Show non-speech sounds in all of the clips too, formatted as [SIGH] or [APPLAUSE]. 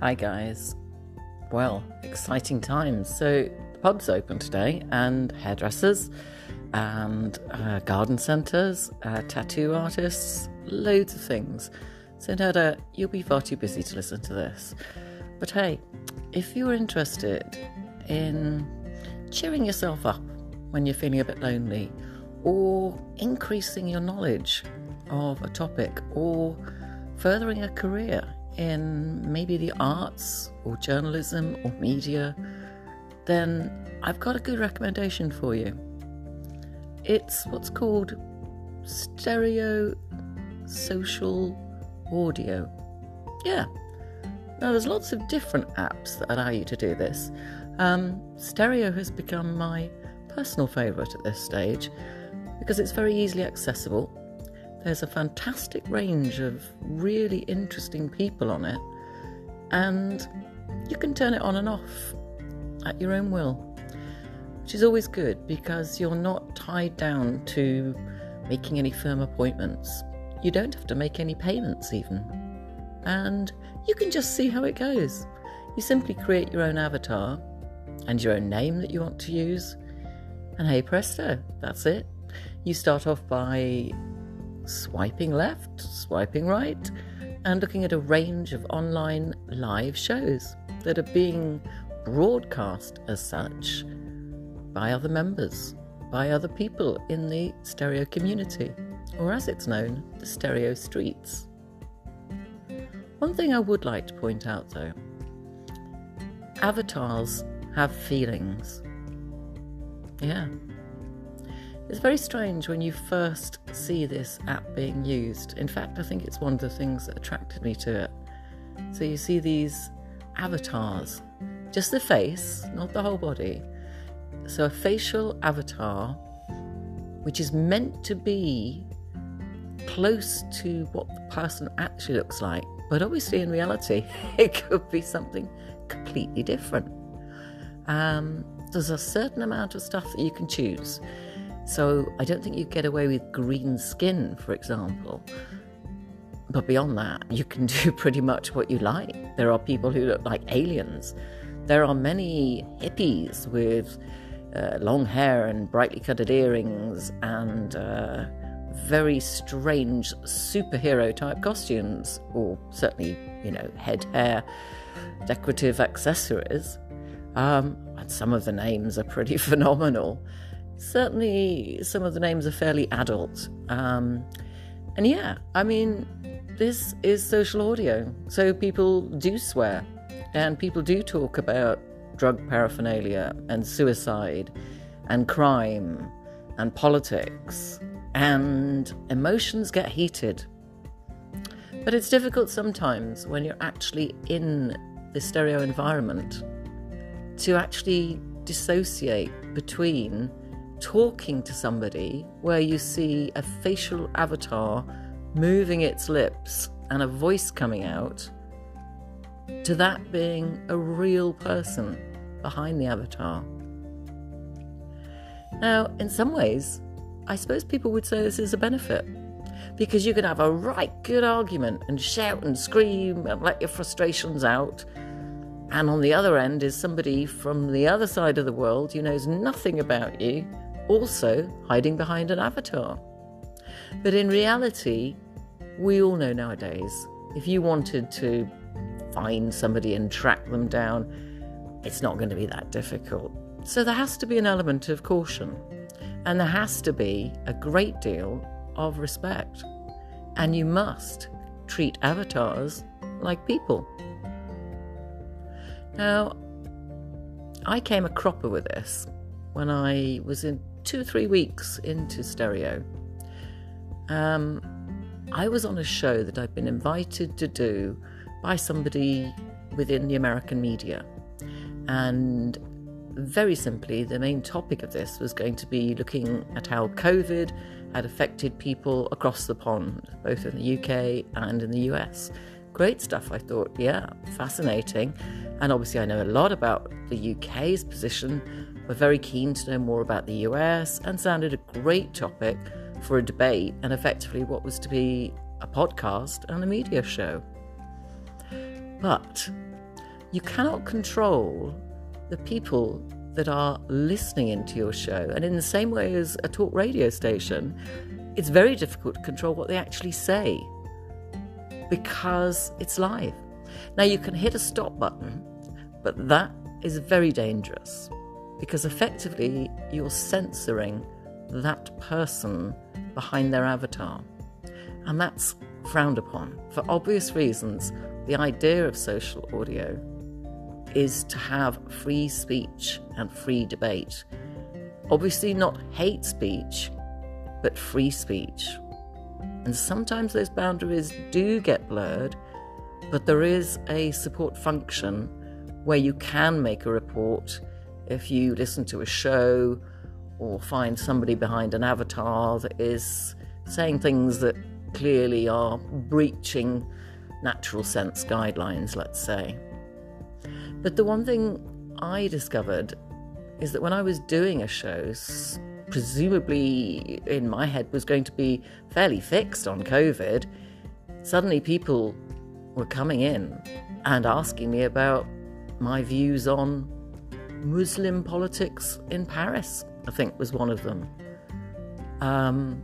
Hi, guys. Well, exciting times. So, the pub's open today, and hairdressers, and uh, garden centres, uh, tattoo artists, loads of things. So, no you'll be far too busy to listen to this. But hey, if you're interested in cheering yourself up when you're feeling a bit lonely, or increasing your knowledge of a topic, or furthering a career in maybe the arts or journalism or media, then I've got a good recommendation for you. It's what's called stereo social audio. Yeah. Now, there's lots of different apps that allow you to do this. Um, stereo has become my personal favourite at this stage because it's very easily accessible there's a fantastic range of really interesting people on it, and you can turn it on and off at your own will, which is always good because you're not tied down to making any firm appointments. You don't have to make any payments, even. And you can just see how it goes. You simply create your own avatar and your own name that you want to use, and hey presto, that's it. You start off by swiping left, swiping right, and looking at a range of online live shows that are being broadcast as such by other members, by other people in the stereo community, or as it's known, the stereo streets. One thing I would like to point out though avatars have feelings. Yeah, it's very strange when you first see this app being used. In fact, I think it's one of the things that attracted me to it. So you see these avatars, just the face, not the whole body. So a facial avatar, which is meant to be close to what the person actually looks like. But obviously, in reality, [LAUGHS] it could be something completely different. Um, there's a certain amount of stuff that you can choose. So I don't think you get away with green skin, for example. But beyond that, you can [LAUGHS] do pretty much what you like. There are people who look like aliens. There are many hippies with uh, long hair and brightly colored earrings and uh, very strange superhero type costumes, or certainly, you know, head hair, decorative accessories. Um, and some of the names are pretty [LAUGHS] phenomenal certainly some of the names are fairly adult. Um, and yeah, I mean, this is social audio. So people do swear and people do talk about drug paraphernalia and suicide and crime and politics and emotions get heated. But it's difficult sometimes when you're actually in the stereo environment to actually dissociate between talking to somebody where you see a facial avatar moving its lips and a voice coming out to that being a real person behind the avatar. Now, in some ways, I suppose people would say this is a benefit because you can have a right good argument and shout and scream and let your frustrations out. And on the other end is somebody from the other side of the world who knows nothing about you also hiding behind an avatar. But in reality, we all know nowadays if you wanted to find somebody and track them down, it's not going to be that difficult. So there has to be an element of caution, and there has to be a great deal of respect. And you must treat avatars like people. Now, I came a cropper with this when I was in two three weeks into stereo, um, I was on a show that I'd been invited to do by somebody within the American media. And very simply, the main topic of this was going to be looking at how COVID had affected people across the pond, both in the UK and in the US. Great stuff, I thought. Yeah, fascinating. And obviously, I know a lot about the UK's position, were very keen to know more about the US and sounded a great topic for a debate and effectively what was to be a podcast and a media show. But You cannot control the people that are listening into your show. And in the same way as a talk radio station, it's very difficult to control what they actually say because it's live. Now, you can hit a stop button, but that is very dangerous because effectively you're censoring that person behind their avatar. And that's frowned upon. For obvious reasons, the idea of social audio is to have free speech and free debate. Obviously, not hate speech, but free speech. And sometimes those boundaries do get blurred, but there is a support function where you can make a report if you listen to a show or find somebody behind an avatar that is saying things that clearly are breaching natural sense guidelines, let's say. But the one thing I discovered is that when I was doing a show, presumably in my head was going to be fairly fixed on COVID, suddenly people were coming in and asking me about my views on Muslim politics in Paris, I think was one of them. Um,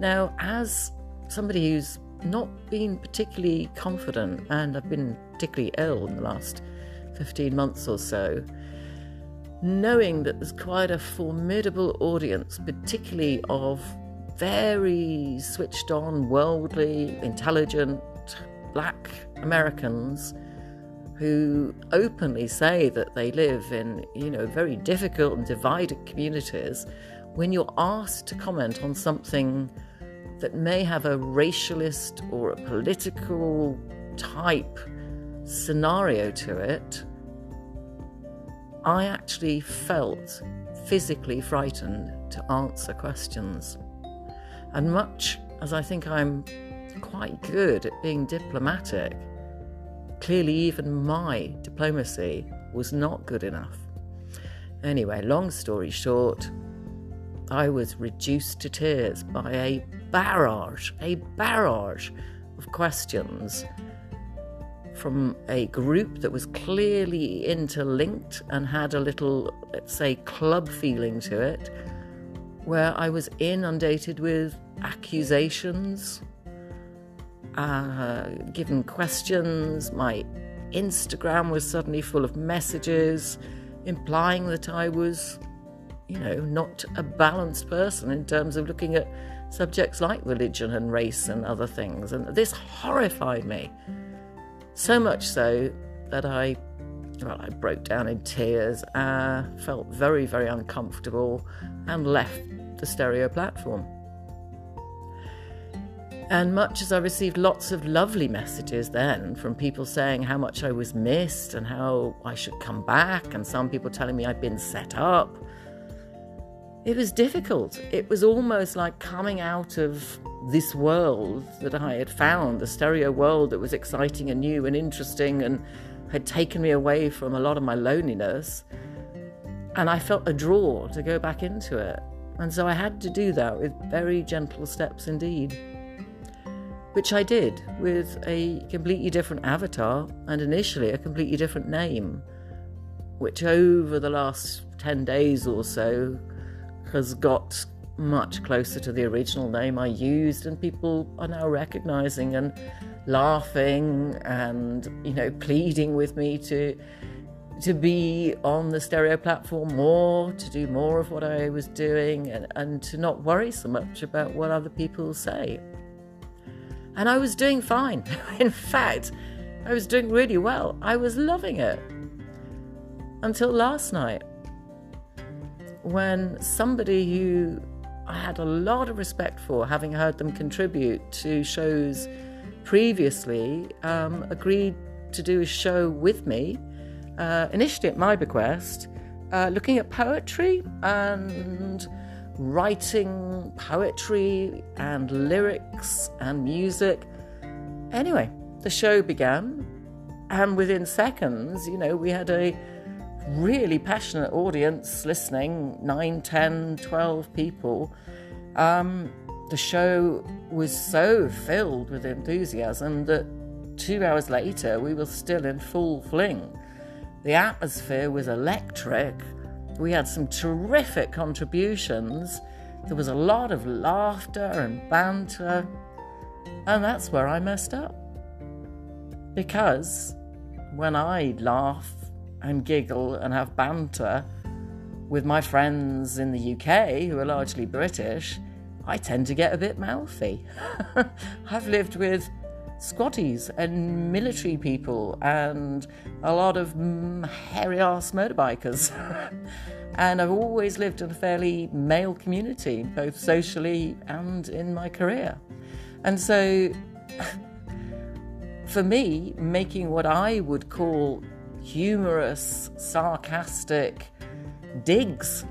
now, as somebody who's not been particularly confident and I've been particularly ill in the last 15 months or so, knowing that there's quite a formidable audience, particularly of very switched on, worldly, intelligent black Americans who openly say that they live in, you know, very difficult and divided communities, when you're asked to comment on something that may have a racialist or a political type scenario to it, I actually felt physically frightened to answer questions. And much as I think I'm quite good at being diplomatic, clearly even my diplomacy was not good enough. Anyway, long story short, I was reduced to tears by a barrage, a barrage of questions from a group that was clearly interlinked and had a little, let's say, club feeling to it, where I was inundated with accusations, uh, given questions. My Instagram was suddenly full of messages implying that I was, you know, not a balanced person in terms of looking at subjects like religion and race and other things. And this horrified me. So much so that I, well, I broke down in tears, uh, felt very, very uncomfortable, and left the stereo platform. And much as I received lots of lovely messages then from people saying how much I was missed and how I should come back, and some people telling me I'd been set up, it was difficult. It was almost like coming out of this world that I had found, the stereo world that was exciting and new and interesting and had taken me away from a lot of my loneliness. And I felt a draw to go back into it. And so I had to do that with very gentle steps indeed. Which I did with a completely different avatar and initially a completely different name, which over the last 10 days or so has got much closer to the original name I used, and people are now recognizing and laughing and you know pleading with me to to be on the stereo platform more, to do more of what I was doing, and, and to not worry so much about what other people say. And I was doing fine. [LAUGHS] In fact, I was doing really well. I was loving it. Until last night, when somebody who I had a lot of respect for, having heard them contribute to shows previously, um, agreed to do a show with me, uh, initially at my bequest, uh, looking at poetry and writing poetry and lyrics and music. Anyway, the show began, and within seconds, you know, we had a really passionate audience listening 9, 10, 12 people. Um, the show was so filled with enthusiasm that two hours later, we were still in full fling. The atmosphere was electric. We had some terrific contributions. There was a lot of laughter and banter. And that's where I messed up. Because when I laugh and giggle and have banter with my friends in the UK, who are largely British, I tend to get a bit mouthy. [LAUGHS] I've lived with squatties and military people and a lot of mm, hairy ass motorbikers. [LAUGHS] and I've always lived in a fairly male community, both socially and in my career. And so, [LAUGHS] for me, making what I would call humorous, sarcastic digs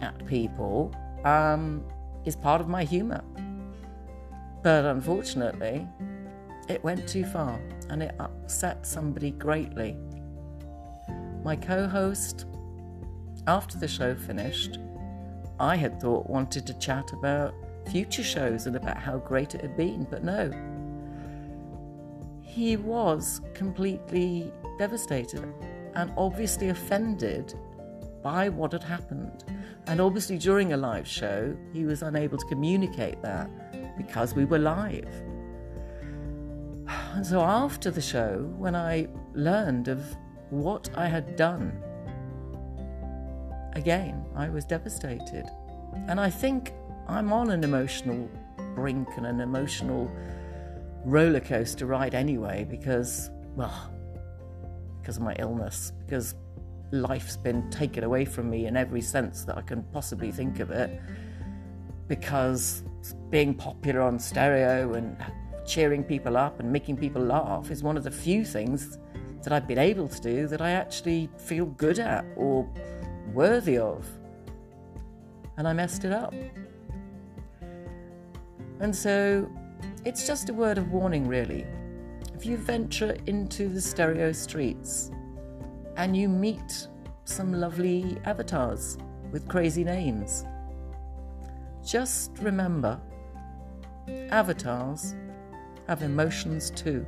at people um, is part of my humour. But unfortunately, it went too far and it upset somebody greatly. My co host, after the show finished, I had thought wanted to chat about future shows and about how great it had been, but no. He was completely devastated and obviously offended by what had happened. And obviously, during a live show, he was unable to communicate that because we were live. So, after the show, when I learned of what I had done, again, I was devastated. And I think I'm on an emotional brink and an emotional roller coaster ride anyway because, well, because of my illness, because life's been taken away from me in every sense that I can possibly think of it. Because being popular on stereo and cheering people up and making people laugh is one of the few things that I've been able to do that I actually feel good at or worthy of. And I messed it up. And so it's just a word of warning, really. If you venture into the stereo streets and you meet some lovely avatars with crazy names, just remember avatars have emotions too.